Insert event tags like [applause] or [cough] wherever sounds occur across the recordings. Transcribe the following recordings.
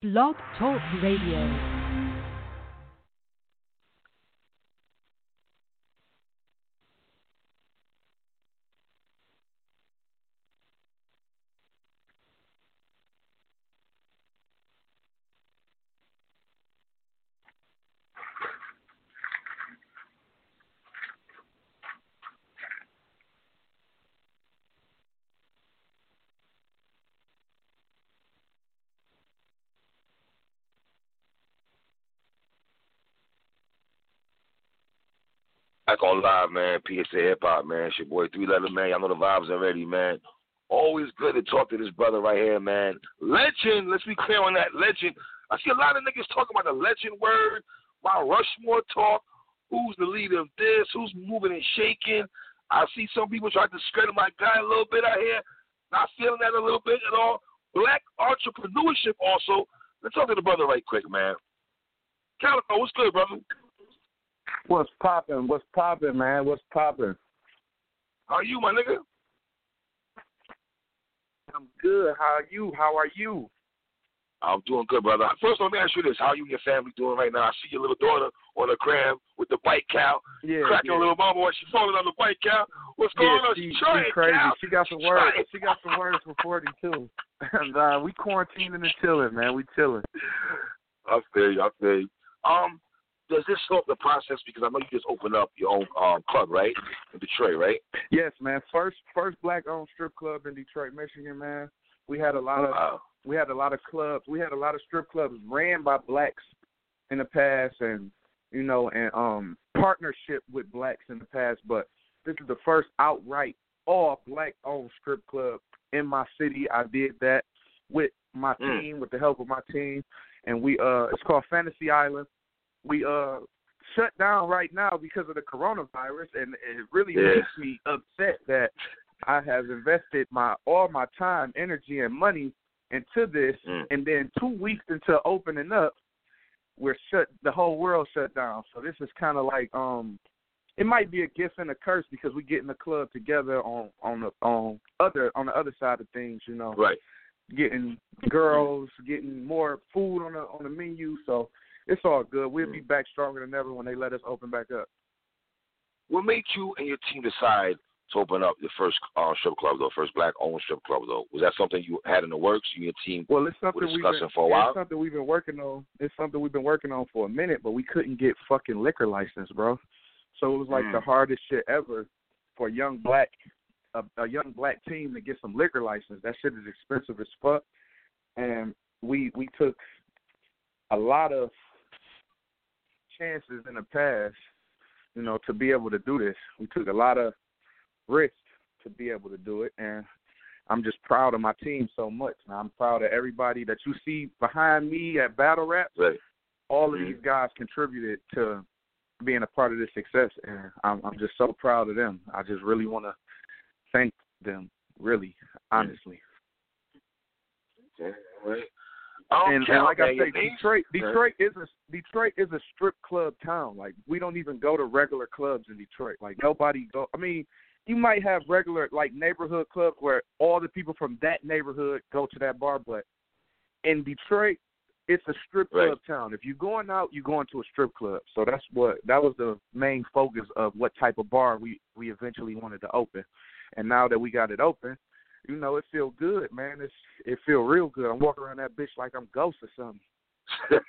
Blog Talk Radio. Back on live, man. PSA Hip Hop, man. It's your boy Three Letter Man. Y'all know the vibes already, man. Always good to talk to this brother right here, man. Legend. Let's be clear on that. Legend. I see a lot of niggas talking about the legend word, my Rushmore talk. Who's the leader of this? Who's moving and shaking? I see some people try to discredit my guy a little bit out here. Not feeling that a little bit at all. Black entrepreneurship also. Let's talk to the brother right quick, man. Calicoe, what's good, brother? What's poppin'? What's poppin', man? What's poppin'? How are you, my nigga? I'm good. How are you? How are you? I'm doing good, brother. First, let me ask you this: How you and your family doing right now? I see your little daughter on the gram with the white cow, Yeah, cracking yeah. a little mama while she's falling on the white cow. What's going yeah, on? she, She's trying, crazy. cow. She got some words. She got some words for forty two. [laughs] And uh, we quarantining and chilling, man. We chilling. I feel you. I feel you. Um, does this help the process? Because I know you just opened up your own um club, right, in Detroit, right? Yes, man. First, first black owned strip club in Detroit, Michigan, man. We had a lot of Wow. we had a lot of clubs. We had a lot of strip clubs ran by blacks in the past, and you know, and um partnership with blacks in the past. But this is the first outright all black owned strip club in my city. I did that with my Mm. team, with the help of my team, and we uh it's called Fantasy Island. We uh shut down right now because of the coronavirus, and it really Yeah. makes me upset that I have invested my all my time, energy, and money into this, Mm. and then two weeks into opening up, we're shut. The whole world shut down. So this is kind of like um, it might be a gift and a curse because we getting the club together on on the on other on the other side of things, you know, Right. getting girls, getting more food on the on the menu. So it's all good. We'll be back stronger than ever when they let us open back up. What made you and your team decide to open up your first uh, strip club, though? First black-owned strip club, though. Was that something you had in the works? You and your team Well, it's something were we've discussing been, for a while. It's something we've been working on. It's something we've been working on for a minute, but we couldn't get fucking liquor license, bro. So it was like Mm. the hardest shit ever for a young black a, a young black team to get some liquor license. That shit is expensive as fuck. And we we took a lot of chances in the past, you know, to be able to do this. We took a lot of risks to be able to do it and I'm just proud of my team so much. And I'm proud of everybody that you see behind me at Battle Rap. Right. All of Mhm. these guys contributed to being a part of this success, and I'm, I'm just so proud of them. I just really want to thank them, really, honestly. Okay. All right. And, and like I say, Detroit, Detroit is a Detroit is a strip club town. Like we don't even go to regular clubs in Detroit. Like nobody go. I mean, you might have regular like neighborhood clubs where all the people from that neighborhood go to that bar, but in Detroit, it's a strip Right. club town. If you're going out, you're going to a strip club. So that's what that was the main focus of what type of bar we we eventually wanted to open. And now that we got it open, you know, it feel good, man. It's it feel real good. I'm walking around that bitch like I'm ghost or something. [laughs]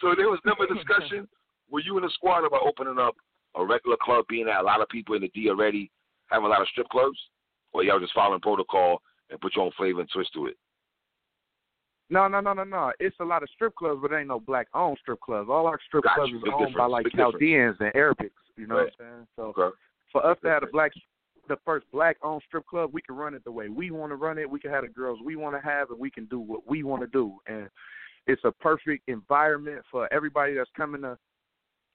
so there was never discussion Were you in the squad about opening up a regular club, being that a lot of people in the D already have a lot of strip clubs, or y'all just following protocol and put your own flavor and twist to it. No, no, no, no, no. It's a lot of strip clubs, but ain't no black owned strip clubs. All our strip Got clubs you. is Big owned by like Big difference. Chaldeans and Arabics. You know Right. what I'm saying? So Okay. for us to have a black, the first black owned strip club, we can run it the way we want to run it. We can have the girls we want to have, and we can do what we want to do. And it's a perfect environment for everybody that's coming to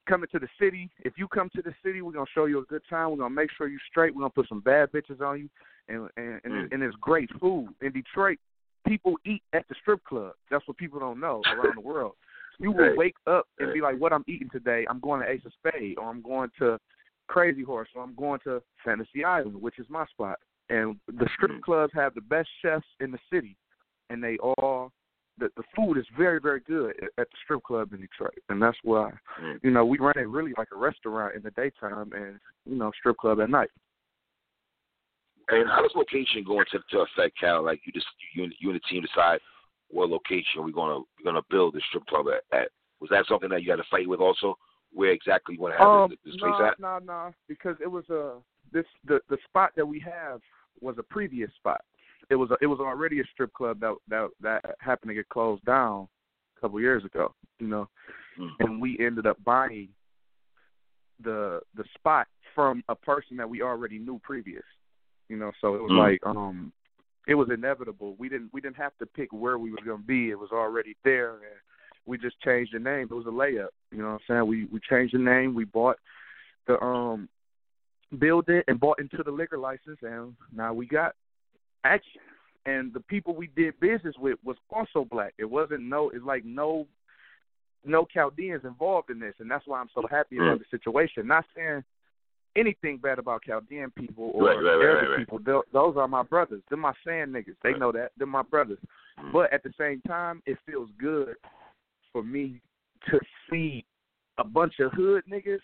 coming to the city. If you come to the city, we're gonna show you a good time. We're gonna make sure you're straight. We're gonna put some bad bitches on you, and and and, Mm. and it's great food in Detroit. People eat at the strip club. That's what people don't know [laughs] around the world. You will wake up and be like, "What I'm eating today? I'm going to Ace of Spade, or I'm going to Crazy Horse, so I'm going to Fantasy Island, which is my spot." And the strip Mm. clubs have the best chefs in the city, and they all the the food is very very good at the strip club in Detroit, and that's why Mm. you know we run it really like a restaurant in the daytime and you know strip club at night. And how does location go into to affect Cal? Like you just you and, you and the team decide what location we're gonna we're gonna build the strip club at. at. Was that something that you had to fight with also? Where exactly you want to have Um, this, this place no, at? no, no, because it was a this the the spot that we have was a previous spot. It was a, it was already a strip club that that that happened to get closed down a couple years ago. You know, Mm. and we ended up buying the the spot from a person that we already knew previous. You know, so it was Mm. like um it was inevitable. We didn't we didn't have to pick where we were gonna be. It was already there and we just changed the name. It was a layup. You know what I'm saying? We we changed the name, we bought the um build it and bought into the liquor license and now we got action. And the people we did business with was also black. It wasn't no it's like no no Chaldeans involved in this, and that's why I'm so happy about Mm. the situation. Not saying anything bad about Chaldean people or Right, right, Arabic right, people. Tho- Those are my brothers. They're my sand niggas. They know that. They're my brothers. Mm. But at the same time, it feels good for me to see a bunch of hood niggas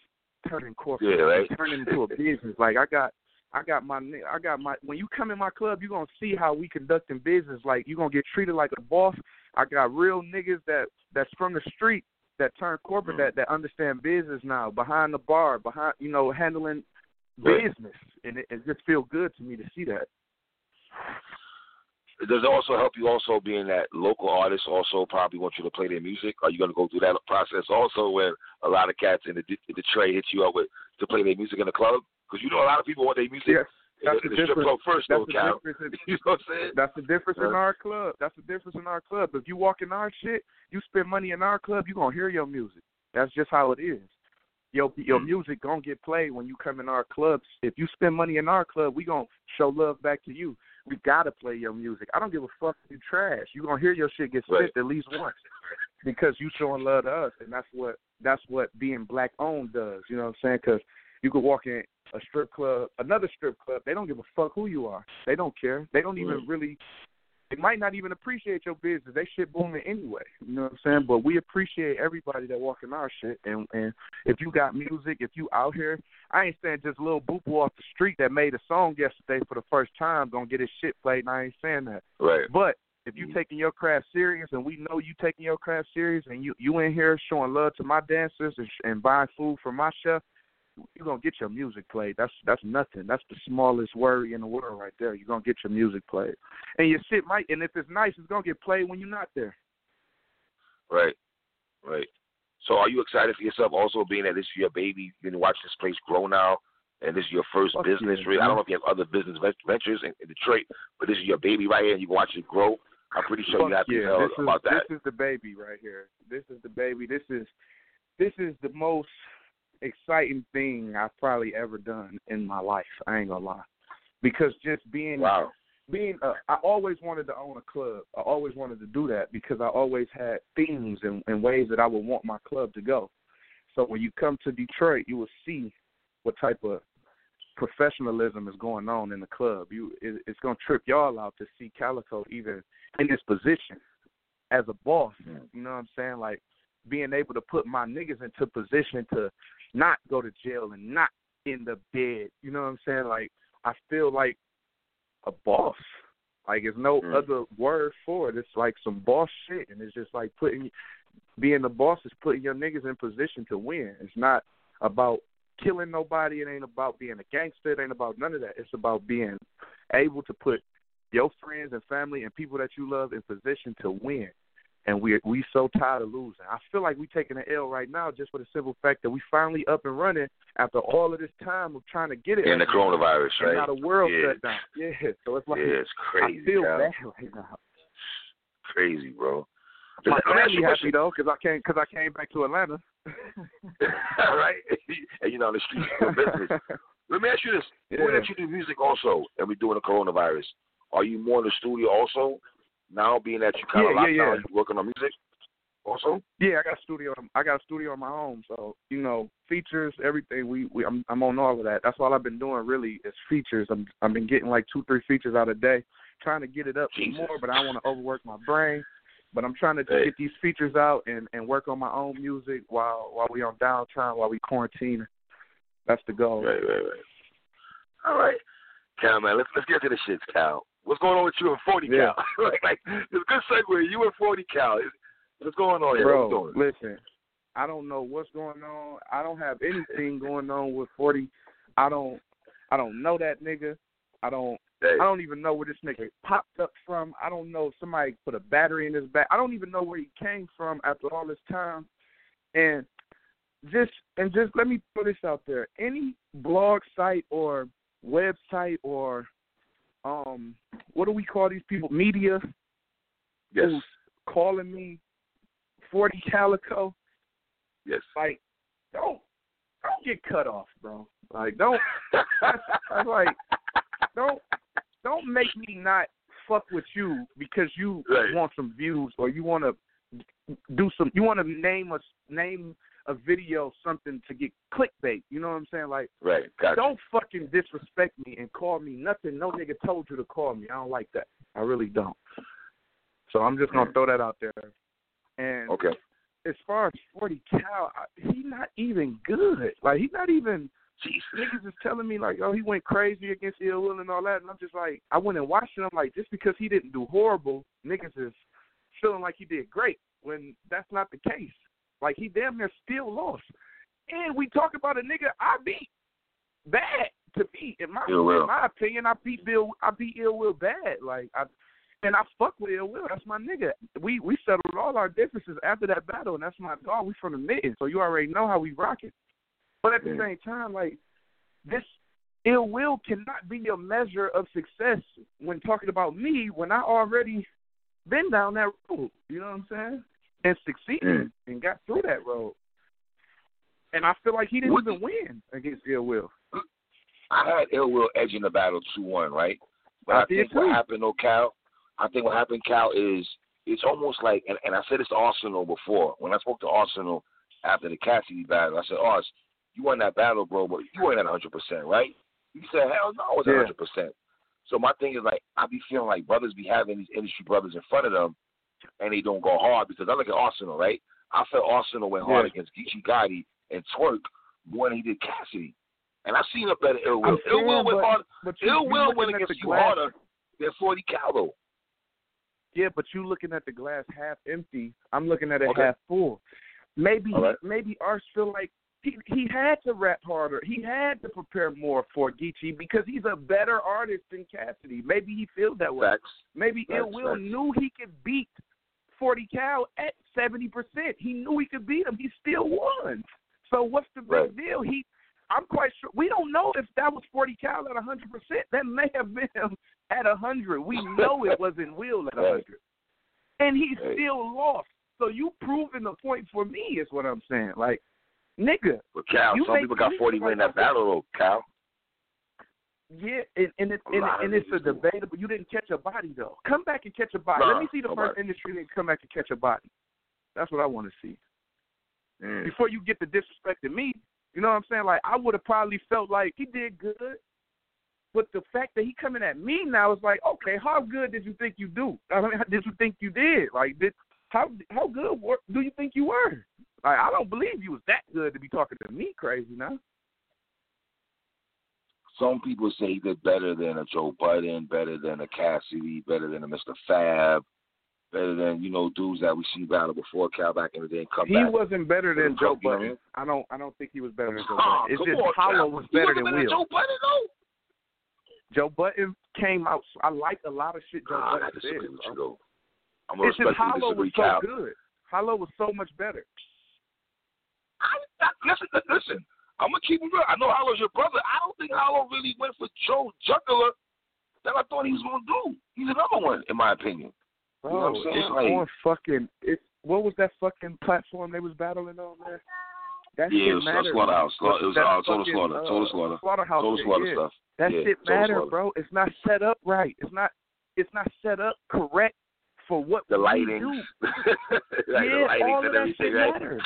turning corporate, Yeah, right. turning into a business. Like I got, I got my, I got my. When you come in my club, you are gonna see how we conducting business. Like you are gonna get treated like a boss. I got real niggas that that's from the street that turn corporate Mm. that that understand business now behind the bar, behind you know handling Right. business, and it, it just feel good to me to see that. Does it also help you also being that local artists also probably want you to play their music? Are you going to go through that process also where a lot of cats in the, in Detroit hit you up with to play their music in the club? Because you know a lot of people want their music Yes, that's the, the difference. first, That's though, the Cal. difference. in- [laughs] You know what I'm saying? That's the difference in our club. That's the difference in our club. If you walk in our shit, you spend money in our club, you gonna hear your music. That's just how it is. Your your Mm. music gonna get played when you come in our clubs. If you spend money in our club, we gonna show love back to you. We gotta play your music. I don't give a fuck if you trash. You gonna hear your shit get Right. spit at least once because you showing love to us, and that's what that's what being black owned does. You know what I'm saying? Because you could walk in a strip club, another strip club. They don't give a fuck who you are. They don't care. They don't even Right. really. They might not even appreciate your business. They shit booming anyway. You know what I'm saying? But we appreciate everybody that walk in our shit. And and if you got music, if you out here, I ain't saying just little boo boo off the street that made a song yesterday for the first time gonna get his shit played. And I ain't saying that. Right. But if you Mhm. taking your craft serious, and we know you taking your craft serious, and you you in here showing love to my dancers and, and buying food for my chef, you're gonna get your music played. That's that's nothing. That's the smallest worry in the world right there. You're gonna get your music played, and your shit might. And if it's nice, it's gonna get played when you're not there. Right. Right. So are you excited for yourself also being that this is your baby, you've been watching this place grow now, and this is your first Fuck business? yeah, really? I don't know if you have other business ventures in, in Detroit, but this is your baby right here, and you can watch it grow. I'm pretty sure Fuck happy as yeah, this is, about that. This is the baby right here. This is the baby. This is this is the most exciting thing I've probably ever done in my life. I ain't gonna lie, because just being Wow. being uh, I always wanted to own a club. I always wanted to do that because I always had themes and, and ways that I would want my club to go. So when you come to Detroit, you will see what type of professionalism is going on in the club. You it, it's gonna trip y'all out to see Calicoe even in this position as a boss. Mm. You know what I'm saying? Like being able to put my niggas into position to not go to jail and not in the bed. You know what I'm saying? Like I feel like a boss. Like there's no Mm. other word for it. It's like some boss shit, and it's just like putting being the boss is putting your niggas in position to win. It's not about killing nobody. It ain't about being a gangster. It ain't about none of that. It's about being able to put your friends and family and people that you love in position to win. And we we so tired of losing. I feel like we're taking an L right now just for the simple fact that we finally up and running after all of this time of trying to get it. And the coronavirus, right? now the world yeah. shut down. [laughs] Yeah, so it's like yeah, it's crazy. I feel Cal. bad right now. Crazy, bro. My Let me ask family happy though because I came because I came back to Atlanta. [laughs] right? [laughs] and you know, on the streets of business. Let me ask you this: Yeah. When that you do music also, and we doing the coronavirus, are you more in the studio also? Now, being that you kind of Yeah, locked yeah, down, yeah. you working on music also? Yeah, I got a studio. I got a studio in my home, so you know, features, everything. We, we I'm, I'm on all of that. That's all I've been doing really is features. I'm, I've been getting like two, three features out a day, trying to get it up Jesus. more, but I don't want to overwork my brain. But I'm trying to Hey. get these features out and and work on my own music while while we on downtime while we quarantine. That's the goal. Right, right, right. All right, Cal, man. Let's let's get to the shits, Cal. What's going on with you and Forty Yeah. Cal? [laughs] like, like it's a good segue. You and Forty Cal. What's going on here? Bro, listen, I don't know what's going on. I don't have anything going on with Forty. I don't. I don't know that nigga. I don't. Hey, I don't even know where this nigga popped up from. I don't know if somebody put a battery in his back. I don't even know where he came from after all this time. And just and just let me put this out there. Any blog site or website or um what do we call these people? Media yes, who's calling me forty calicoe, yes. like don't don't get cut off, bro. Like don't that's, that's like don't don't make me not fuck with you because you Right. want some views or you want to do some you want to name a name a video something to get clickbait. You know what I'm saying? Like Right, gotcha. don't fucking disrespect me and call me nothing. No nigga told you to call me. I don't like that. I really don't. So I'm just gonna Mm. throw that out there. And Okay. as far as Forty Cal, he's not even good. Like he's not even. Jesus. Niggas is telling me like, oh, he went crazy against Ill Will and all that, and I'm just like, I went and watched it. I'm like, just because he didn't do horrible, niggas is feeling like he did great when that's not the case. Like he damn near still lost. And we talk about a nigga I beat bad to me in my Ill Will. in my opinion. I beat Bill. I beat Ill Will bad. Like I. And I fuck with Ill Will. That's my nigga. We we settled all our differences after that battle, and that's my dog. We from the mid, so you already know how we rock it. But at the same time, like this ill will cannot be a measure of success when talking about me when I already been down that road. You know what I'm saying? And succeeded Mm. and got through that road. And I feel like he didn't What- even win against ill will. I had Ill Will edging the battle two one, right? But I I, think what happened though, Cal, I think what happened, Cal, is it's almost like and, and I said this to Arsenal before. When I spoke to Arsenal after the Cassidy battle, I said, Ars, you won that battle, bro, but you weren't at hundred percent, right? He said, Hell no, I was at Yeah. hundred percent. So my thing is like I be feeling like brothers be having these industry brothers in front of them and they don't go hard because I look at Arsenal, right? I felt Arsenal went hard Yeah. against Geechee Gotti and Twerk more than he did Cassidy. And I've seen a better Ill Will. Ill Will went hard Ill Will went against you glass, harder than 40 Cal. Yeah, but you looking at the glass half empty. I'm looking at it Okay. half full. Maybe right. maybe Arch feel like he he had to rap harder. He had to prepare more for Geechee because he's a better artist than Cassidy. Maybe he feels that way. Facts. Maybe Facts, Ill Will facts. knew he could beat Forty Cal at seventy percent. He knew he could beat him. He still won. So what's the big Right. deal? He I'm quite sure we don't know if that was Forty Cal at hundred percent. That may have been him at hundred. We know it wasn't Will at Right. hundred. And he Right. still lost. So you proving the point for me is what I'm saying. Like, nigga, But Cal, some people got 40 feel winning that battle, though, Cal. Yeah, and and, it, and, and it's a debatable. You didn't catch a body though. Come back and catch a body. Nah, Let me see the nobody. first industry nigga come back and catch a body. That's what I want to see. Mm. Before you get to disrespecting me, you know what I'm saying? Like I would have probably felt like he did good, but the fact that he coming at me now is like, okay, how good did you think you do? I mean, how [laughs] did you think you did? Like, did how how good were, do you think you were? Like, I don't believe you was that good to be talking to me crazy now. Some people say he did better than a Joe Budden, better than a Cassidy, better than a Mr. Fab, better than, you know, dudes that we see battle before Cal back in the day and come He back. wasn't better than Joe I? Budden. I don't I don't think he was better than Joe Oh, Budden. It's just on, Hollow was better than better Will. Joe Budden, though. Joe Budden came out. I like a lot of shit Joe Nah, I Budden disagree did. with you, though. I'm It's just Hollow was so good. Hollow was so much better. I, I, listen, listen. I'm gonna keep it real. I know Hollow's your brother. I don't think Hollow really went for Joe Juggler that I thought he was gonna do. He's another one, in my opinion. Bro, You know what I'm saying? it's Like- on fucking. It's what was that fucking platform they was battling on there? That yeah, it was uh, mattered. Slaughterhouse. Slaughter, it was uh, Total Slaughter. uh, Total Slaughter. Slaughterhouse. Total shit, Slaughter yeah. stuff. That Yeah, shit matter, Slaughter. bro. It's not set up right. It's not. It's not set up correct for what The we lighting. do. [laughs] like yeah, the lighting all of that shit right? matters.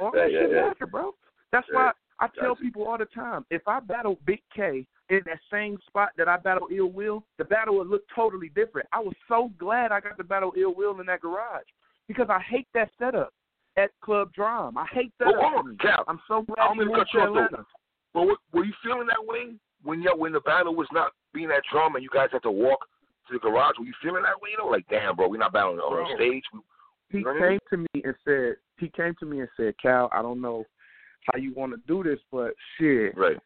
All Yeah, that yeah, shit yeah. matter, bro. That's why I tell people all the time: if I battle Big K in that same spot that I battled Ill Will, the battle would look totally different. I was so glad I got to battle Ill Will in that garage because I hate that setup at Club Drum. I hate that. Well, hold on, I'm so glad I you cut you off, though. But what, were you feeling that way when you when the battle was not being that drum and you guys had to walk to the garage? Were you feeling that way? You know, like damn, bro, we're not battling on Bro. stage. We, he You know what I came to me and said he came to me and said, Cal, I don't know how you want to do this, but shit, right.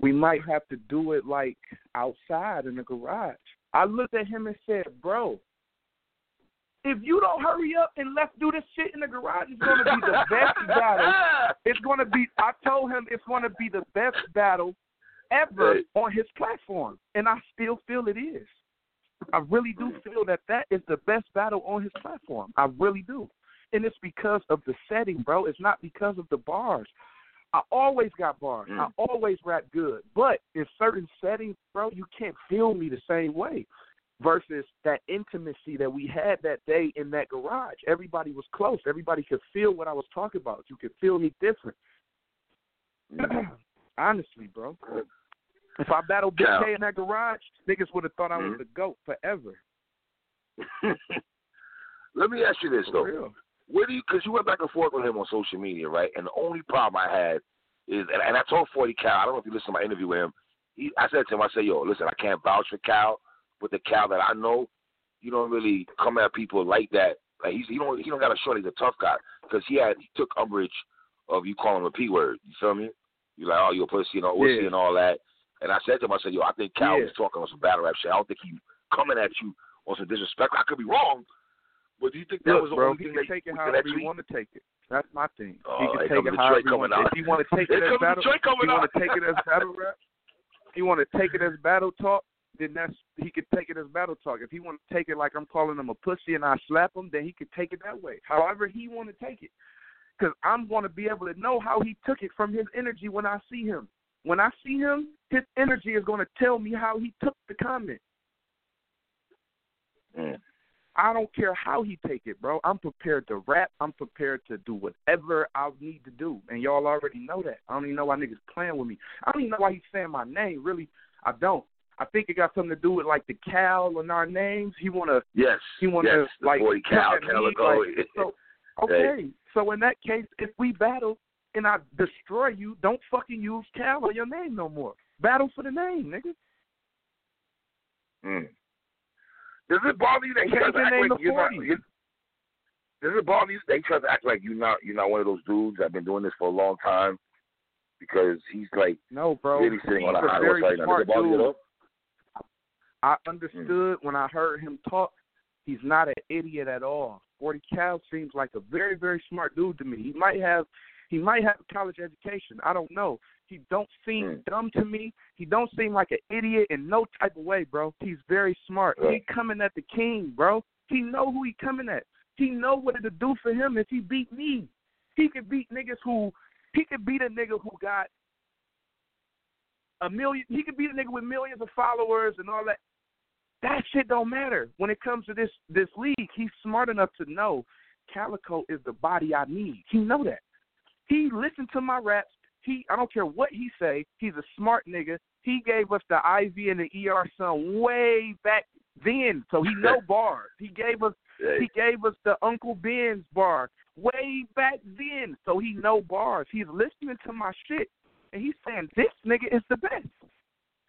we might have to do it like outside in the garage. I looked at him and said, Bro, if you don't hurry up and let's do this shit in the garage, it's gonna be the [laughs] best battle. It's gonna be I told him it's gonna be the best battle ever Right. on his platform. And I still feel it is. I really do feel that that is the best battle on his platform. I really do. And it's because of the setting, bro. It's not because of the bars. I always got bars. Mm. I always rap good. But in certain settings, bro, you can't feel me the same way. Versus that intimacy that we had that day in that garage. Everybody was close. Everybody could feel what I was talking about. You could feel me different. [clears throat] Honestly, bro. If I battled Big Yeah. K in that garage, niggas would have thought I was Mhm. the GOAT forever. [laughs] Let me ask you this For though. real. Where do you? Because you went back and forth with him on social media, right? And the only problem I had is, and, and I told Forty Cal. I don't know if you listened to my interview with him. He, I said to him, I said, "Yo, listen, I can't vouch for Cal, but the Cal that I know, you don't really come at people like that. Like he's, he don't, he don't got to show he's a tough guy because he had, he took umbrage of you calling him a p word. You feel me? You like, oh, you a pussy and all, Yeah. and all that. And I said to him, I said, yo, I think Cal Yeah. was talking on some battle rap shit. I don't think he coming at you on some disrespect. I could be wrong, but do you think that Look, was the bro, only he thing can take it however you want to take it. That's my thing. Oh, he can [laughs] take it however he wants. If he want to take it as battle, he want to take it as [laughs] battle rap. He want to take it as battle talk. Then that's he could take it as battle talk. If he want to take it like I'm calling him a pussy and I slap him, then he could take it that way. However he want to take it, because I'm going to be able to know how he took it from his energy when I see him. When I see him, his energy is going to tell me how he took the comment. Mm. I don't care how he take it, bro. I'm prepared to rap. I'm prepared to do whatever I need to do, and y'all already know that. I don't even know why niggas playing with me. I don't even know why he's saying my name. Really, I don't. I think it got something to do with like the Cal in our names. He wanna, Yes. he wanna yes, like 40 come Cal, at me, like, so [laughs] okay. So in that case, if we battle and I destroy you, don't fucking use Cal on your name no more. Battle for the name, nigga. Mm. Does it bother you that he tries to act like you're not? 40. You, does it bother you that he tries to act like you're not? You're not one of those dudes that have been doing this for a long time because he's like No, bro. really sitting He's on a high horse right now. Does it bother you dude. all? I hmm. understood when I heard him talk. He's not an idiot at all. Forty Cal seems like a very, very smart dude to me. He might have, he might have a college education. I don't know. He don't seem Mm. dumb to me. He don't seem like an idiot in no type of way, bro. He's very smart. He coming at the king, bro. He know who he coming at. He know what it'll do for him if he beat me. He could beat niggas who he could beat a nigga who got a million. He could beat a nigga with millions of followers and all that. That shit don't matter when it comes to this this league. He's smart enough to know Calicoe is the body I need. He know that. He listened to my raps. He I don't care what he say. He's a smart nigga. He gave us the IV and the ER son way back then, so he know [laughs] bars. He gave us he gave us the Uncle Ben's bar way back then, so he know bars. He's listening to my shit, and he's saying this nigga is the best.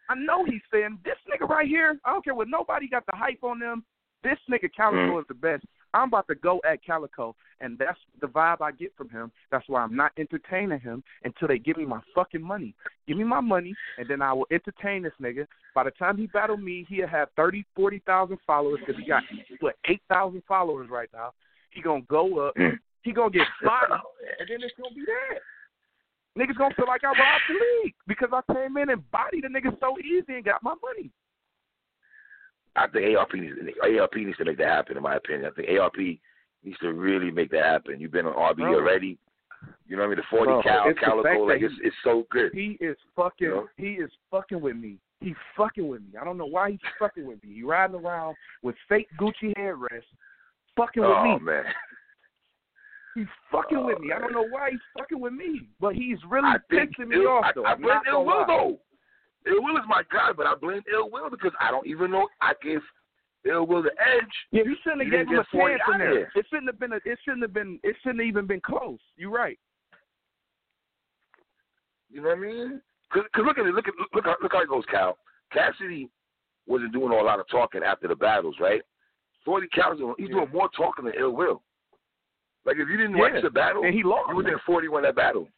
I know he's saying this nigga right here. I don't care what nobody got the hype on them. This nigga Calicoe Mm. is the best. I'm about to go at Calicoe, and that's the vibe I get from him. That's why I'm not entertaining him until they give me my fucking money. Give me my money, and then I will entertain this nigga. By the time he battled me, he'll have thirty, forty thousand followers because he got what eight thousand followers right now. He gonna go up. Mm. He gonna get bodied, and then it's gonna be that. Niggas gonna feel like I robbed the league because I came in and bodied the nigga so easy and got my money. I think ARP needs ARP needs to make that happen. In my opinion, I think ARP needs to really make that happen. You've been on RB Bro. already. You know what I mean? The forty Bro, cal calicoe, like that it's it's so good. He is fucking. You know? He is fucking with me. He's fucking with me. I don't know why he's fucking with me. He riding around with fake Gucci headrest, fucking with Oh me. man, He's fucking Oh, with me. I don't know why he's fucking with me, but he's really I pissing me off though. I, it gonna will though. Ill Will is my guy, but I blame Ill Will because I don't even know I gave Ill Will the edge. Yeah, you shouldn't have given him a get 40 chance in there. it. Shouldn't have been. A, it shouldn't have been. It shouldn't have even been close. You're right. You know what I mean? Cause, 'cause look at it. Look at look how- look how it goes, Cal. Cassidy wasn't doing a lot of talking after the battles, right? Forty Cal is doing, he's Yeah. doing more talking than Ill Will. Like if you didn't Yeah. watch the battle, And he lost. you would think Forty won that battle.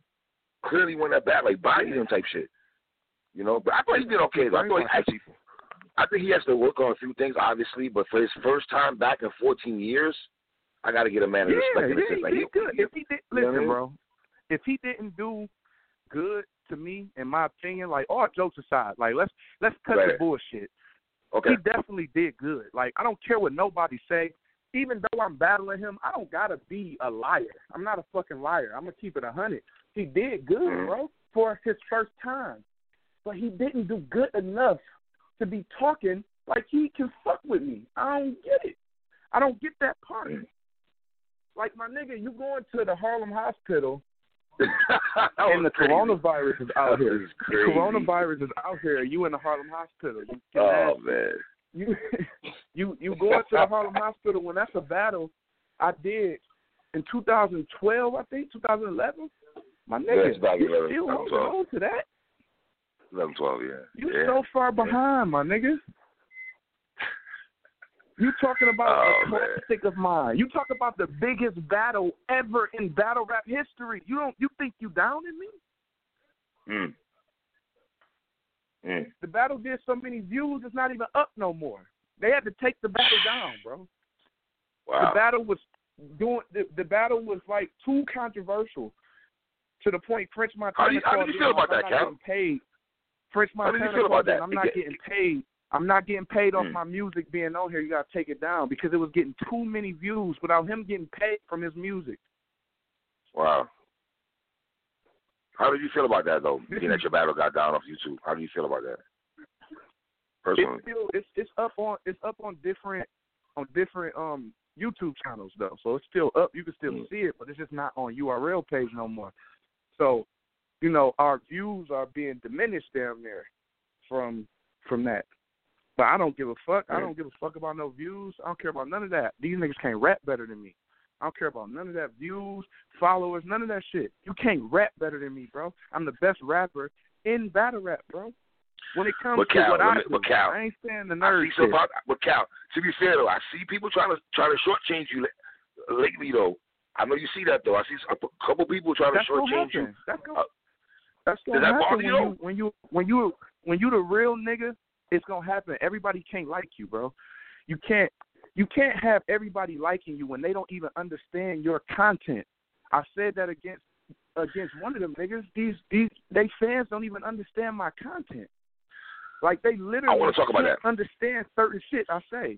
Clearly won that battle, like bodied him type shit. You know, but I thought he did okay. Though. I thought he actually, I think he has to work on a few things, obviously. But for his first time back in 14 years, I got to get a man of yeah, respect yeah, he Like, did good. If he did, You know I listen, bro. If he didn't do good to me, in my opinion, like all jokes aside, like let's let's cut the bullshit. okay, He definitely did good. Like I don't care what nobody say. Even though I'm battling him, I don't gotta be a liar. I'm not a fucking liar. I'm gonna keep it a hundred. He did good, Mhm. bro, for his first time, but he didn't do good enough to be talking like he can fuck with me. I don't get it. I don't get that part. Like my nigga, you going to the Harlem hospital [laughs] and the crazy. coronavirus is out That here. was The coronavirus is out here. You in the Harlem hospital. You Oh ask- man. you [laughs] you you going to the Harlem Hospital when that's a battle I did in 2012, I think 2011. My nigga, you 11, still holding 12. on to that? 11, 12, yeah. You yeah. so far behind, my nigga. You talking about Oh, a man. classic of mine. You talk about the biggest battle ever in battle rap history. You don't you think you down in me? Mm. Mm. The battle did so many views, it's not even up no more. They had to take the battle down, bro. Wow. The battle was doing the, the battle was like too controversial to the point French Montana How do you- how called you feel about that, Cal? paid. French How did you Montana feel called about that? I'm not getting paid. I'm not getting paid off Hmm. my music being on here. You gotta take it down because it was getting too many views without him getting paid from his music. Wow. How did you feel about that though? Being that your battle got down off YouTube. How do you feel about that? Personally. It's still it's it's up on it's up on different on different um YouTube channels though. So it's still up. You can still Mm. see it, but it's just not on URL page no more. So, you know, our views are being diminished down there from from that. But I don't give a fuck. I don't give a fuck about no views. I don't care about none of that. These niggas can't rap better than me. I don't care about none of that views, followers, none of that shit. You can't rap better than me, bro. I'm the best rapper in battle rap, bro. When it comes But to Cal, what I do, but Cal, I ain't saying the nerd shit. about but Cal, to be fair though, I see people trying to try to shortchange you lately though. I know you see that though. I see a couple people trying That's to shortchange you. That's Uh, that's gonna that happen when you? when you when you when you the real nigga. It's gonna happen. Everybody can't like you, bro. You can't you can't have everybody liking you when they don't even understand your content. I said that against against one of them niggas. These these they fans don't even understand my content. Like they literally I wanna talk about that. understand certain shit I say.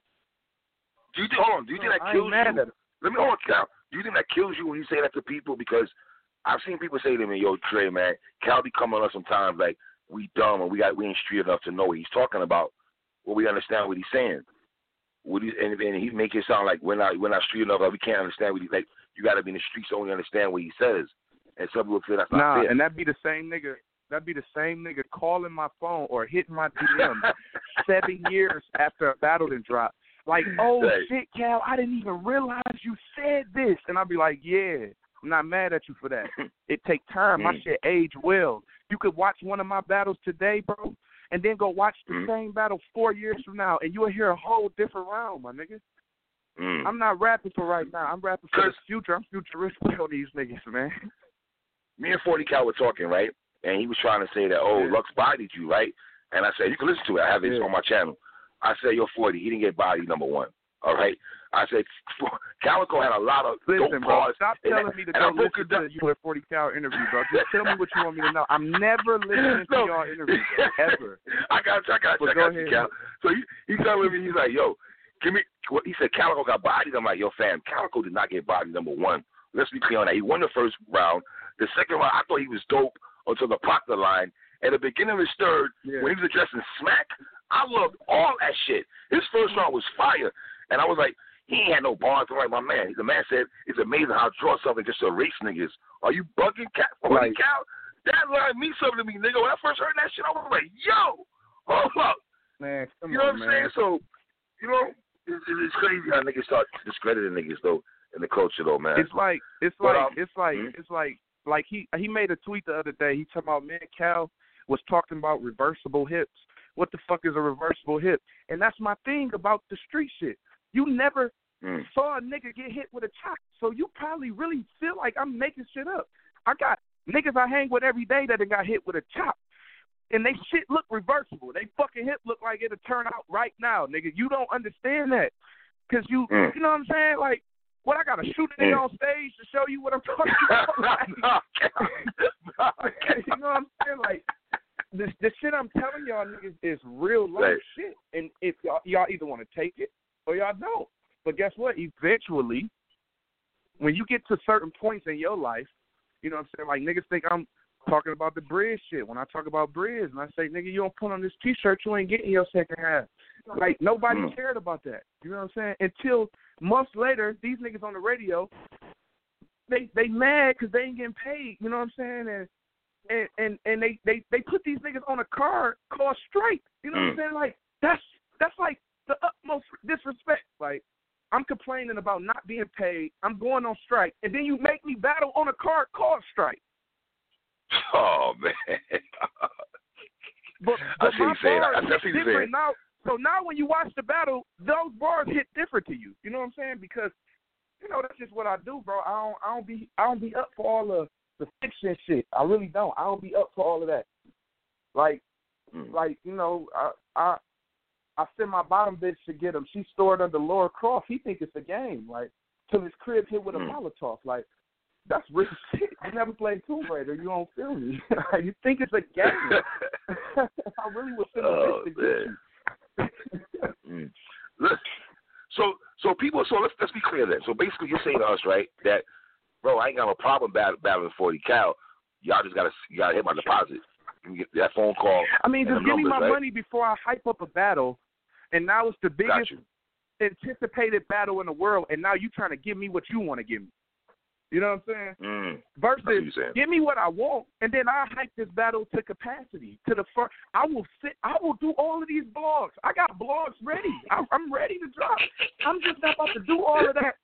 Do you think hold on, do you think that kills you? Let me hold on, Cal. Do you think that kills you when you say that to people? Because I've seen people say to me, "Yo, Trey, man, Cal be coming on us sometimes like we dumb and we got we ain't street enough to know what he's talking about, or we understand what he's saying." What he, and, and he make it sound like we're not we're not street enough, like we can't understand what he like. You got to be in the streets to only understand what he says, and some people feel that's not Nah, fair. and that'd be the same nigga. That'd be the same nigga calling my phone or hitting my DM [laughs] seven years after a battle done dropped. Like, oh Right. shit, Cal, I didn't even realize you said this, and I'd be like, yeah, I'm not mad at you for that. [laughs] It take time. My Mm. shit age well. You could watch one of my battles today, bro, and then go watch the Mm. same battle four years from now, and you'll hear a whole different round, my nigga. Mm. I'm not rapping for right now. I'm rapping for the future. I'm futuristic on these niggas, man. me and Forty Cal were talking, right? And he was trying to say that, oh, Yeah. Lux bodied you, right? And I said, you can listen to it. I have it Yeah. on my channel. I said, yo, Forty, he didn't get bodied, number one. All right. I said, [laughs] Calicoe had a lot of Listen, bro, stop telling that- me to go listen to you at 40 Cal interview, bro. Just tell me what you want me to know. I'm never listening to No. y'all interviews, bro, ever. [laughs] I got, I got, But I go got you, ahead. Cal. So he, he's telling me, he's like, yo, give me. What he said, Calicoe got bodied. I'm like, yo, fam, Calicoe did not get bodied. Number one, let's be clear on that. He won the first round. The second round, I thought he was dope until the Proctor line. At the beginning of his third, Yeah. when he was addressing Smack, I loved all that shit. His first mm-hmm. round was fire, and I was like, he ain't had no bars. I'm like, my man. The man said, it's amazing how I draw something just to erase niggas. Are you bugging, Cal? Right. Cal? that line means something to me, nigga. When I first heard that shit, I was like, yo, hold up. Man, come You know on, what I'm man. saying? So, you know, it's, it's crazy how niggas start discrediting niggas though in the culture though, man. It's like it's But, like um, it's like mhm. it's like like he he made a tweet the other day. He talking about man Cal was talking about reversible hips. What the fuck is a reversible hip? And that's my thing about the street shit. You never Mm. saw a nigga get hit with a chop, so you probably really feel like I'm making shit up. I got niggas I hang with every day that done got hit with a chop. And they shit look reversible. They fucking hip look like it'll turn out right now, nigga. You don't understand that. Cause you Mm. you know what I'm saying? Like what I gotta shoot a nigga Mm. on stage to show you what I'm talking [laughs] about? [laughs] Like, you know what I'm saying? Like this the shit I'm telling y'all niggas is real life Right. shit. And if y'all y'all either want to take it or y'all don't. But guess what? Eventually, when you get to certain points in your life, you know what I'm saying? Like niggas think I'm talking about the bridge shit. When I talk about bridge and I say, nigga, you don't put on this t shirt, you ain't getting your second half. Like nobody Mm. cared about that. You know what I'm saying? Until months later, these niggas on the radio, they they mad because they ain't getting paid. You know what I'm saying? And and and and they they they put these niggas on a card called strike. You know what I'm Mm. saying? Like that's that's like the utmost disrespect. Like I'm complaining about not being paid. I'm going on strike, and then you make me battle on a card called strike. oh man. [laughs] But, I see my saying. I see you saying. different now. So now when you watch the battle, those bars hit different to you. You know what I'm saying? Because you know that's just what I do, bro. I don't I don't be I don't be up for all the the fiction shit. I really don't. I don't be up for all of that. Like Mm. like you know I I I send my bottom bitch to get him. She's stored under Laura Croft. He think it's a game. Like till his crib hit with a Mm. Molotov. Like that's real [laughs] shit. You never played Tomb Raider. You don't feel me. [laughs] you think it's a game. [laughs] I really was send a Oh, bitch to get you. Mm. Look, so so people so let's let's be clear then. So basically you're saying to us, right, that bro, I ain't got no problem battling forty cal. Y'all just gotta you gotta hit my deposit. Get that phone call. I mean, just give me my right? money before I hype up a battle. And now it's the biggest anticipated battle in the world, and now you trying to give me what you want to give me. You know what I'm saying? Mm. Versus, That's what you're saying. give me what I want, and then I hype this battle to capacity, to the first. I will sit. I will do all of these blogs. I got blogs ready. I, I'm ready to drop. I'm just not about to do all of that.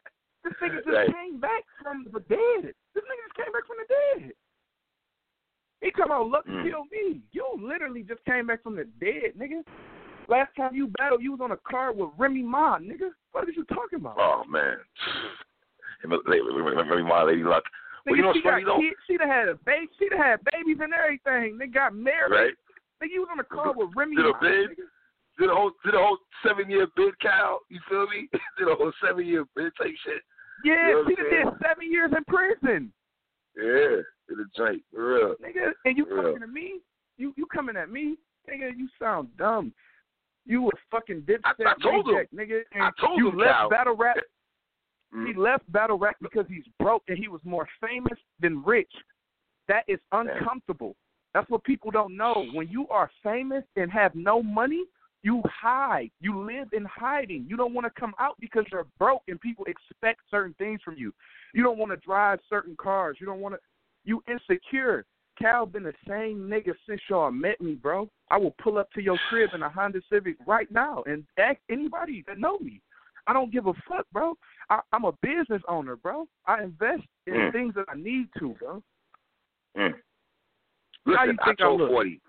This nigga just Right. came back from the dead. This nigga just came back from the dead. He come out, look, Mm. kill me. You literally just came back from the dead, nigga. Last time you battled, you was on a card with Remy Ma, nigga. What are you talking about? Oh man. Remy me, let me, let me my lady luck. Well, nigga, you know she got though? kids. She done had a baby. She done had babies and everything. They got married. Right? Nigga, you was on a card with Remy Did a Ma. bid? nigga. Did a whole did a whole seven year bid, Cal? You feel me? [laughs] did a whole seven year bid type shit. Yeah, You know she done did seven years in prison, Yeah, did a joint. For real. nigga. And you Yeah. talking to me? You you coming at me, nigga? You sound dumb. You was fucking dipset I- I told him. reject, nigga. And I told you him, left Cal. battle rap. Mm. He left battle rap because he's broke and he was more famous than rich. That is uncomfortable. That's what people don't know. When you are famous and have no money, you hide. You live in hiding. You don't want to come out because you're broke and people expect certain things from you. You don't want to drive certain cars. You don't want to. You insecure. Cal been the same nigga since y'all met me, bro. I will pull up to your crib in a Honda Civic right now and ask anybody that know me. I don't give a fuck, bro. I, I'm a business owner, bro. I invest in Mm. things that I need to, bro. Mm. How you Listen, I I told look? forty.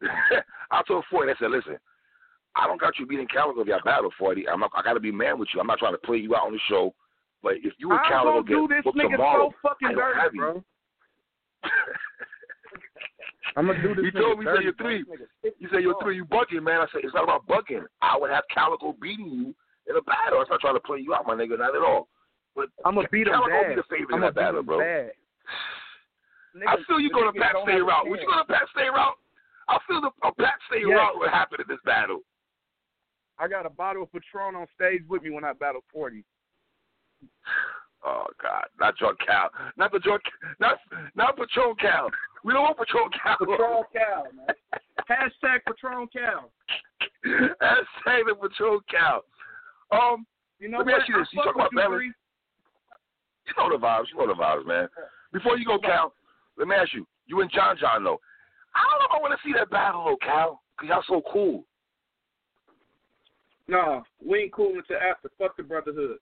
[laughs] I told forty. I said, listen, I don't got you beating Calicoe if y'all battle forty. I'm not. I got to be man with you. I'm not trying to play you out on the show. But if you and Calicoe gonna do get this nigga tomorrow, so fucking I dirty, bro. [laughs] I'm gonna do this. You told me you said you're three. You say you're three, you bugging, man. I said it's not about bugging. I would have Calicoe beating you in a battle. I'm not trying to play you out, my nigga, not at all. But I'm gonna beat him Calicoe bad. be the favorite I'm in that battle, bro. bad. I feel you the go to Pat Stay route. Would you go to Pat Stay route? I feel the a Pat Stay Yes. route would happen in this battle. I got a bottle of Patron on stage with me when I battle 40. Oh God, not drunk Cal, not the drunk, not not Patron Cal. We don't want Patron Cal. Patron Cal, man. Hashtag Patron Cal. Hashtag the Patron Cal. Um, You know Let me what? ask you this. I You talk about with you, balance. Bree. you know the vibes. You know the vibes, man. Before you go, Cal, let me ask you: You and John John though. I don't know if I want to see that battle though, Cal, because y'all so cool. Nah, we ain't cool until after. Fuck the brotherhood.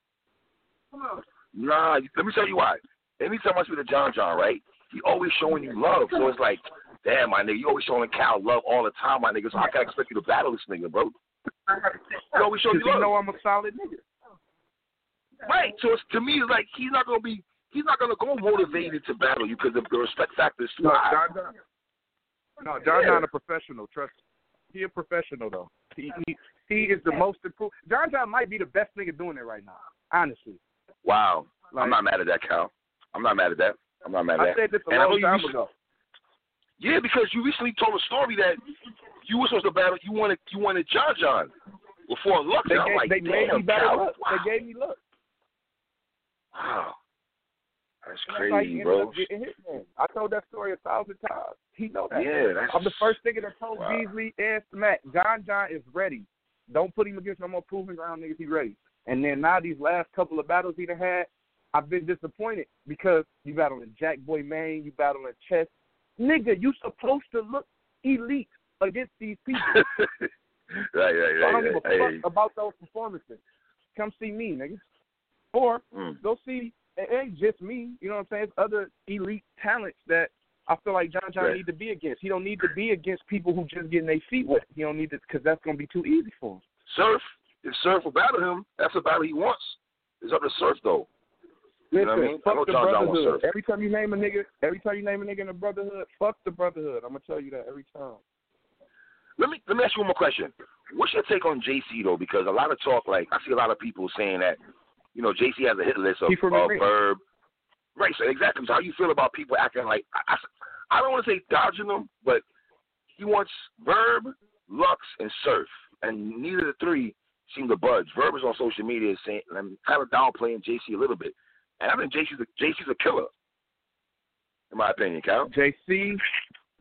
Come on. Nah, let me tell you why. Anytime I speak to John John, right, he always showing you love. So it's like, damn, my nigga, you always showing Cal love all the time, my nigga. So I can't expect you to battle this nigga, bro. You always show Cause you you love. know I'm a solid nigga. Right. So it's, to me, it's like he's not gonna be. He's not gonna go motivated to battle you because the, the respect factor is too No, high. John John. No, John Yeah. John a professional. Trust me. He a professional though. He he, he is the most improved. John John might be the best nigga doing it right now. Honestly. Wow. Like, I'm not mad at that, Cal. I'm not mad at that. I'm not mad at I that. said this a And I long time ago. Yeah, because you recently told a story that you were supposed to battle. You wanted you wanted John John before Lux. They and I'm gave, like, they made me better Cal. look. Wow. They gave me look. wow. That's And that's how he crazy, ended bro. up getting hit, man. I told that story a thousand times. He know that. Yeah, that's. I'm the first nigga that told Wow. Beasley and Smack, John John is ready. Don't put him against no more proving ground niggas. He ready. And then now these last couple of battles he done had, I've been disappointed because you battling Jack Boy Maine, you battling Chess. Nigga, you supposed to look elite against these people. [laughs] right, right, So I don't give a right. fuck about those performances. Come see me, nigga. Or Mm. go see it ain't just me, you know what I'm saying? It's other elite talents that I feel like John John Right. need to be against. He don't need to be against people who just getting their feet wet. He don't need to because that's gonna be too easy for him. Surf. If Surf will battle him, that's a battle he wants. It's up to Surf though. You know what I Listen, mean? I fuck the John John brotherhood. Every time you name a nigga, every time you name a nigga in the brotherhood, fuck the brotherhood. I'm gonna tell you that every time. Let me let me ask you one more question. What's your take on JC though? Because a lot of talk, like I see a lot of people saying that, you know, JC has a hit list of Verb. Right. So exactly. So how you feel about people acting like I, I, I don't want to say dodging them, but he wants Verb, Lux, and Surf, and neither of the three seem to budge. Verb is on social media saying I'm kind of downplaying JC a little bit, and I think JC's a, JC's a killer, in my opinion, Cal. JC,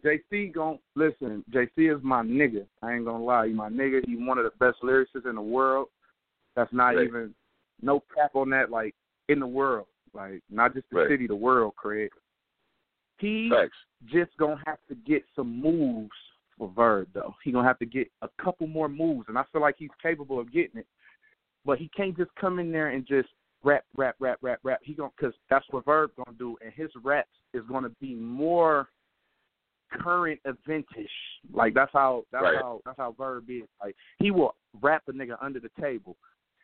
JC gon' listen. JC is my nigga. I ain't gonna lie, he my nigga. He one of the best lyricists in the world. That's not Right. even no cap on that. Like in the world, like not just the Right. city, the world. Craig. He Facts. just gonna have to get some moves for Verb though. He gonna have to get a couple more moves, and I feel like he's capable of getting it. But he can't just come in there and just rap, rap, rap, rap, rap. He gonna because that's what Verb gonna do, and his raps is gonna be more current eventish. Like that's how that's Right. how that's how Verb is. Like he will rap a nigga under the table,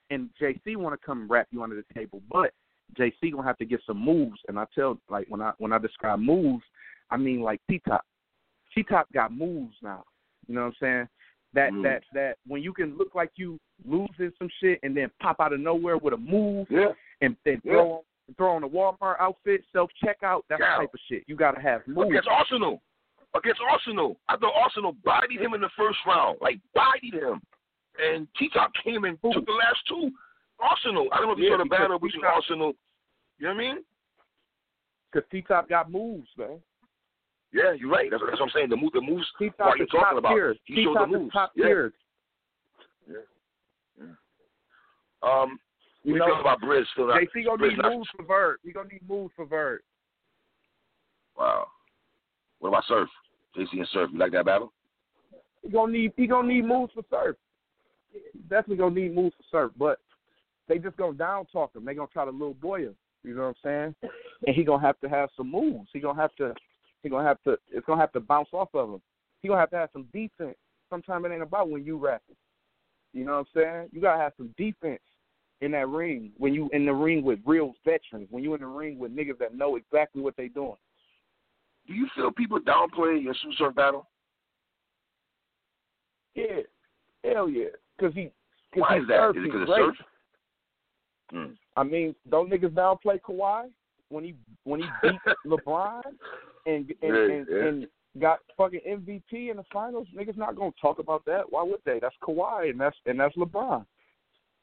and JC want to come rap you under the table, but JC gonna have to get some moves. And I tell like when I when I describe moves, I mean like T Top. T Top got moves now. You know what I'm saying? That Mm. that that when you can look like you losing some shit and then pop out of nowhere with a move Yeah. and then Yeah. throw on throw on a Walmart outfit, self checkout, that's Yeah. type of shit. You gotta have moves. Against Arsenal. Against Arsenal. I thought Arsenal bodied him in the first round. Like, bodied him. And T Top came and took the last two. Arsenal. I don't know if you Yeah, saw the battle between Arsenal. You know what I mean? Because T Top got moves, man. Yeah, you're right. That's, that's what I'm saying. The move, the moves. T What Top you is talking about? He T showed the Top moves. top Yeah. tier. Um, You you know, feel about Briz? Still not, JC gonna Briz need not- moves for Verb. He gonna need moves for Verb. Wow. What about Surf? JC and Surf. You like that battle? He gonna need he gonna need moves for Surf. He definitely gonna need moves for Surf, but they just gonna down talk him. They gonna try to little boy him. You know what I'm saying? And he gonna have to have some moves. He gonna have to he gonna have to it's gonna have to bounce off of him. He gonna have to have some defense. Sometimes it ain't about when you rapping. You know what I'm saying? You gotta have some defense in that ring when you in the ring with real veterans. When you in the ring with niggas that know exactly what they doing. Do you feel people downplay your Surf battle? Yeah, hell yeah. Cause he, cause Why he is that? It because of. Surf? Hmm. I mean, don't niggas downplay Kawhi when he when he beat [laughs] LeBron and and, Yeah, and, yeah. and got fucking MVP in the finals? Niggas not gonna talk about that. Why would they? That's Kawhi and that's and that's LeBron.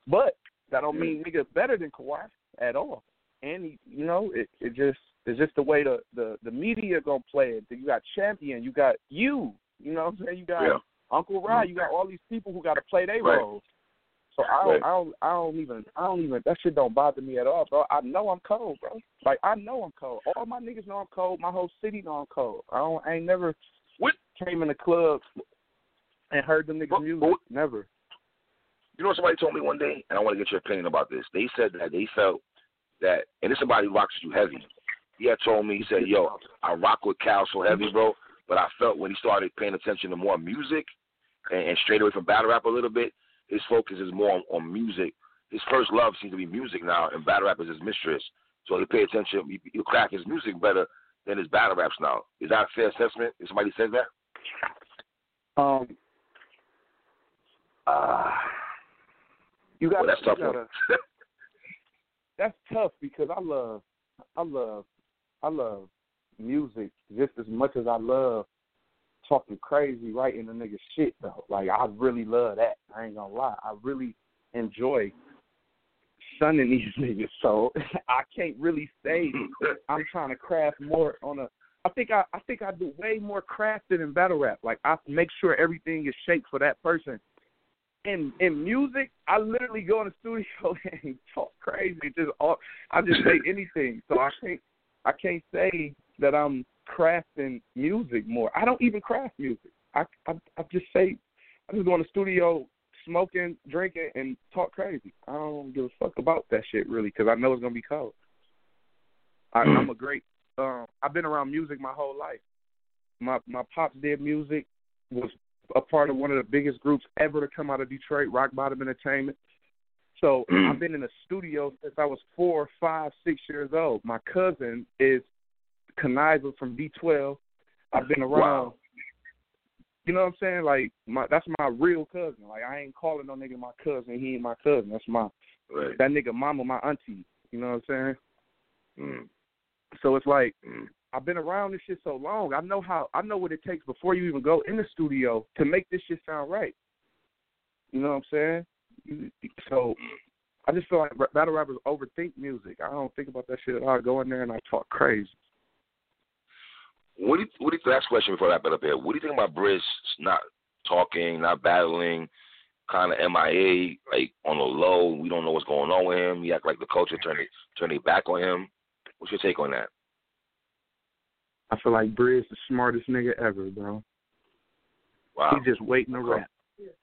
But that don't mean nigga better than Kawhi at all. And he, you know, it it just it's just the way the the the media gonna play it. You got champion, you got you. You know what I'm saying? You got Yeah. Uncle Rod, you mm-hmm. got all these people who got to play their Right. roles. So I don't, Right. I don't, I don't even, I don't even. That shit don't bother me at all, bro. I know I'm cold, bro. Like I know I'm cold. All my niggas know I'm cold. My whole city know I'm cold. I don't, I ain't never What- came in the club and heard them niggas But- music. but- never. You know what somebody told me one day, and I want to get your opinion about this. They said that they felt that, and this somebody who rocks you heavy. He had told me, he said, "Yo, I rock with Cal so heavy, bro, but I felt when he started paying attention to more music and, and straight away from battle rap a little bit, his focus is more on, on music. His first love seems to be music now, and battle rap is his mistress. So he pay attention. He, he'll crack his music better than his battle raps now. Is that a fair assessment? Somebody says that? Um. Uh, you got Well, that's tough. Gotta, [laughs] that's tough because I love, I love, I love music just as much as I love talking crazy, writing a nigga shit though. Like I really love that. I ain't gonna lie. I really enjoy sunning [laughs] these niggas. So [laughs] I can't really say I'm trying to craft more on a. I think I I think I do way more crafting in battle rap. Like I make sure everything is shaped for that person. In in music, I literally go in the studio [laughs] and talk crazy. Just all, I just say anything. So I can't I can't say that I'm crafting music more. I don't even craft music. I I, I just say I just go in the studio smoking, drinking, and talk crazy. I don't give a fuck about that shit really because I know it's gonna be cold. I, I'm a great. Um, I've been around music my whole life. My my pops did music, was a part of one of the biggest groups ever to come out of Detroit, Rock Bottom Entertainment. So I've been in the studio since I was four, five, six years old. My cousin is Kuniva from D12. I've been around. Wow. You know what I'm saying? Like my that's my real cousin. Like I ain't calling no nigga my cousin. He ain't my cousin. That's my Right. that nigga mama, my auntie. You know what I'm saying? Mm, So it's like mm. I've been around this shit so long. I know how I know what it takes before you even go in the studio to make this shit sound right. You know what I'm saying? So I just feel like battle rappers overthink music. I don't think about that shit at all. I go in there and I talk crazy. What do you, what do you, last question before I wrap it up here? What do you think about Briz not talking, not battling, kind of MIA, like on the low? We don't know what's going on with him. He act like the culture turned turned it back on him. What's your take on that? I feel like Briz the smartest nigga ever, bro. Wow. He just waiting to rap.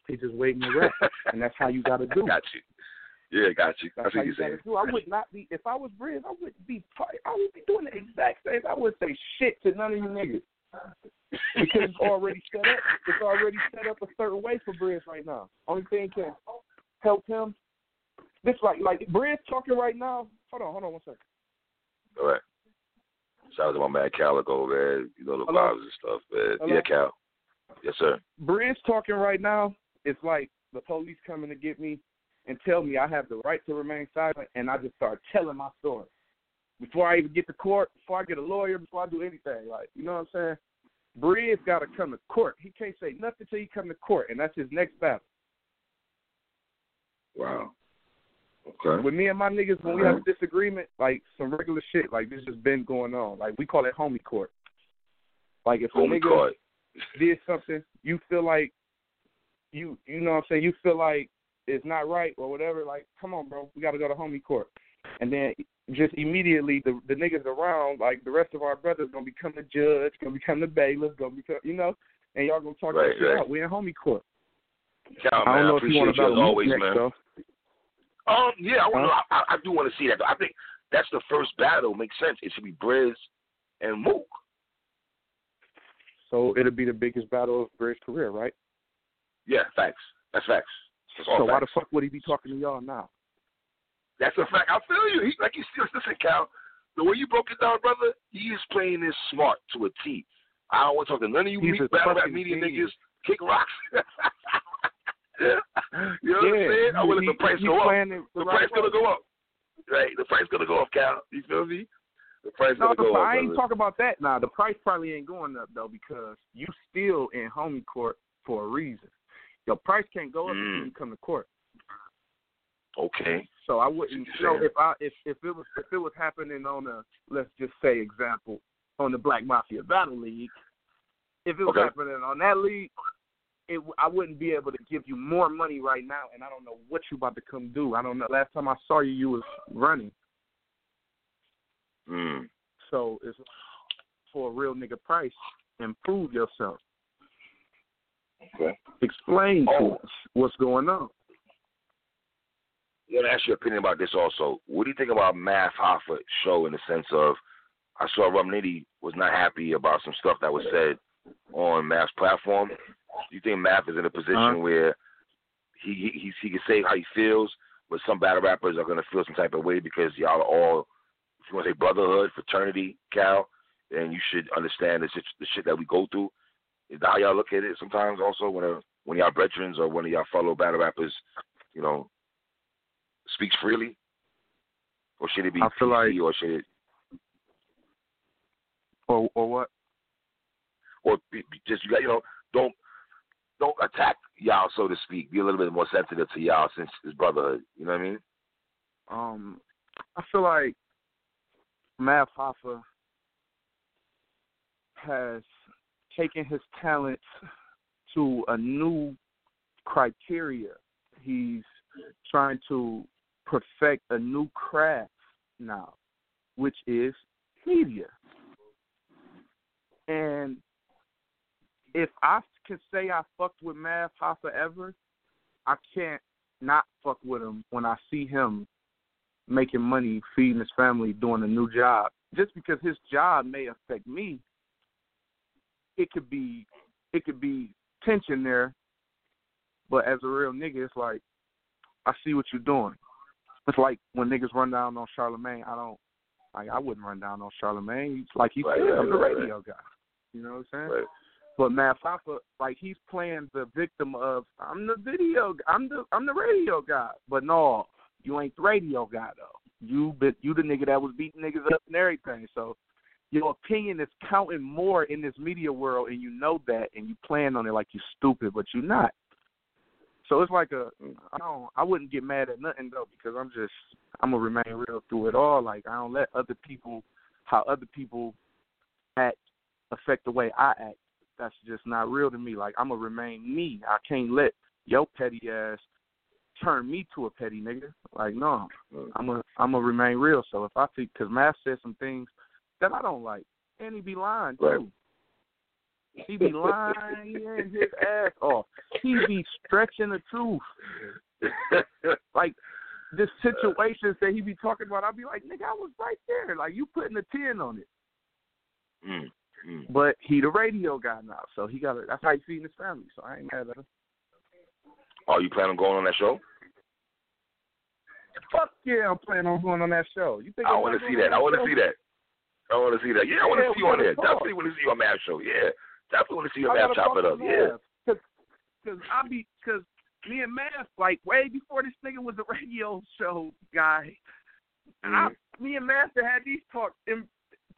He just waiting to rap, and that's how you [laughs] got to do. it. got you. Yeah, got you. That's how what you you're saying. do. I would not be if I was Briz. I wouldn't be. part- I would be doing the exact same. I wouldn't say shit to none of you niggas because it's already set up. It's already set up a certain way for Briz right now. Only thing can help him. This like like Briz talking right now. Hold on, hold on one second. All right. Shout out to my man Calicoe, man. You know the Hello? vibes and stuff, man. Hello? Yeah, Cal. Yes, sir. Briz talking right now. It's like the police coming to get me and tell me I have the right to remain silent, and I just start telling my story before I even get to court, before I get a lawyer, before I do anything. Like, you know what I'm saying? Briz got to come to court. He can't say nothing till he come to court, and that's his next battle. Wow. Okay. With me and my niggas, when we have a disagreement, like some regular shit, like this has been going on. Like we call it homie court. Like if a Homie nigga card. did something, you feel like you you know what I'm saying, you feel like it's not right or whatever, like, come on, bro, we gotta go to homie court. And then just immediately the the niggas around, like the rest of our brothers gonna become the judge, gonna become the bailiff, gonna become you know, and y'all gonna talk Right, that shit right. out. We in homie court. Cal, I man, don't know I if you want you to battle always, next man. though. Um, yeah, I, wanna, Huh? I, I do want to see that. Though. I think that's the first battle. Makes sense. It should be Briz and Mook. So it'll be the biggest battle of Bridge career, right? Yeah, facts. That's facts. So why the fuck would he be talking to y'all now? That's a fact. I feel you. He, like you still listen, Cal. The way you broke it down, brother, he is playing this smart to a T. I don't want to talk to none of you meat battle rap media niggas. Kick rocks. [laughs] you know what I'm saying? I will let the price go up. The the right price gonna go up. Right, the price gonna go up, Cal. You feel me? The price No, gonna go up. I ain't brother. talking about that. Now the price probably ain't going up though because you still in homie court for a reason. Your price can't go up Mm. until you come to court. Okay. So I wouldn't you know if I if if it was if it was happening on a let's just say example on the Black Mafia Battle League, if it was Okay. happening on that league, it, I wouldn't be able to give you more money right now, and I don't know what you about to come do. I don't know. Last time I saw you, you was running. Mm. So it's for a real nigga price. Improve yourself. Okay. Explain Oh. to us what's going on. I want to ask your opinion about this also. What do you think about Math Hoffa show in the sense of I saw Rum Nitty was not happy about some stuff that was said on Math's platform. Do you think Math is in a position Uh-huh. where he he he, he can say how he feels, but some battle rappers are gonna feel some type of way because y'all are all if you want to say brotherhood, fraternity, Cal, and you should understand the shit, the shit that we go through. Is that how y'all look at it sometimes also when a, when y'all veterans or one of y'all fellow battle rappers, you know, speaks freely? Or should it be I feel PC like- or should it Or or what? or be, be just you got you know don't don't attack y'all so to speak. Be a little bit more sensitive to y'all since it's brotherhood. You know what I mean? Um, I feel like Math Hoffa has taken his talents to a new criteria. He's trying to perfect a new craft now, which is media. And if I can say I fucked with Math Hoffa ever, I can't not fuck with him when I see him making money, feeding his family, doing a new job. Just because his job may affect me, it could be it could be tension there. But as a real nigga, it's like I see what you're doing. It's like when niggas run down on Charlemagne, I don't like I wouldn't run down on Charlemagne. He's like he Right, said, right, I'm the right, radio guy. You know what I'm saying? But Math Hoffa, like he's playing the victim of I'm the video, I'm the I'm the radio guy. But no, you ain't the radio guy though. You but you the nigga that was beating niggas up and everything. So your opinion is counting more in this media world, and you know that, and you plan on it like you're stupid, but you're not. So it's like a I don't I wouldn't get mad at nothing though because I'm just I'm gonna remain real through it all. Like I don't let other people how other people act affect the way I act that's just not real to me. Like I'm gonna remain me. I can't let your petty ass turn me to a petty nigga. Like no, I'm a I'm gonna remain real. So if I think because Math said some things that I don't like, and he be lying too. Right. He be lying his [laughs] ass off. He be stretching the truth. [laughs] Like the situations that he be talking about, I'll be like, nigga, I was right there. Like you putting a ten on it. mm, mm. But he the radio guy now, so he got That's how he feeding his family. So I ain't mad at him. Are you planning on going on that show? Fuck yeah, I'm planning on going on that show. You think I want to see that. I want to see that. I want to see that. Yeah, I want to Yeah, see you on there. talk. Definitely want to see you on Math show. Yeah, definitely want to see you on I Math chop it up. Yeah. Cause, cause I be, cause me and Math, like way before this nigga was a radio show guy, I, mm. me and Master had these talks in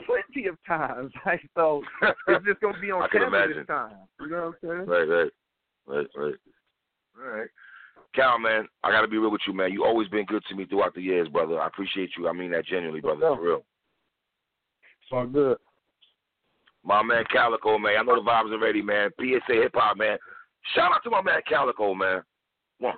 plenty of times. [laughs] Like so, it's just gonna be [laughs] on camera this time. You know what I'm saying? Right, right, right, right. All right. Cal, man, I got to be real with you, man. You always been good to me throughout the years, brother. I appreciate you. I mean that genuinely, brother. For real. It's all good. My man Calicoe, man. I know the vibes already, man. PSA Hip Hop, man. Shout out to my man Calicoe, man. One.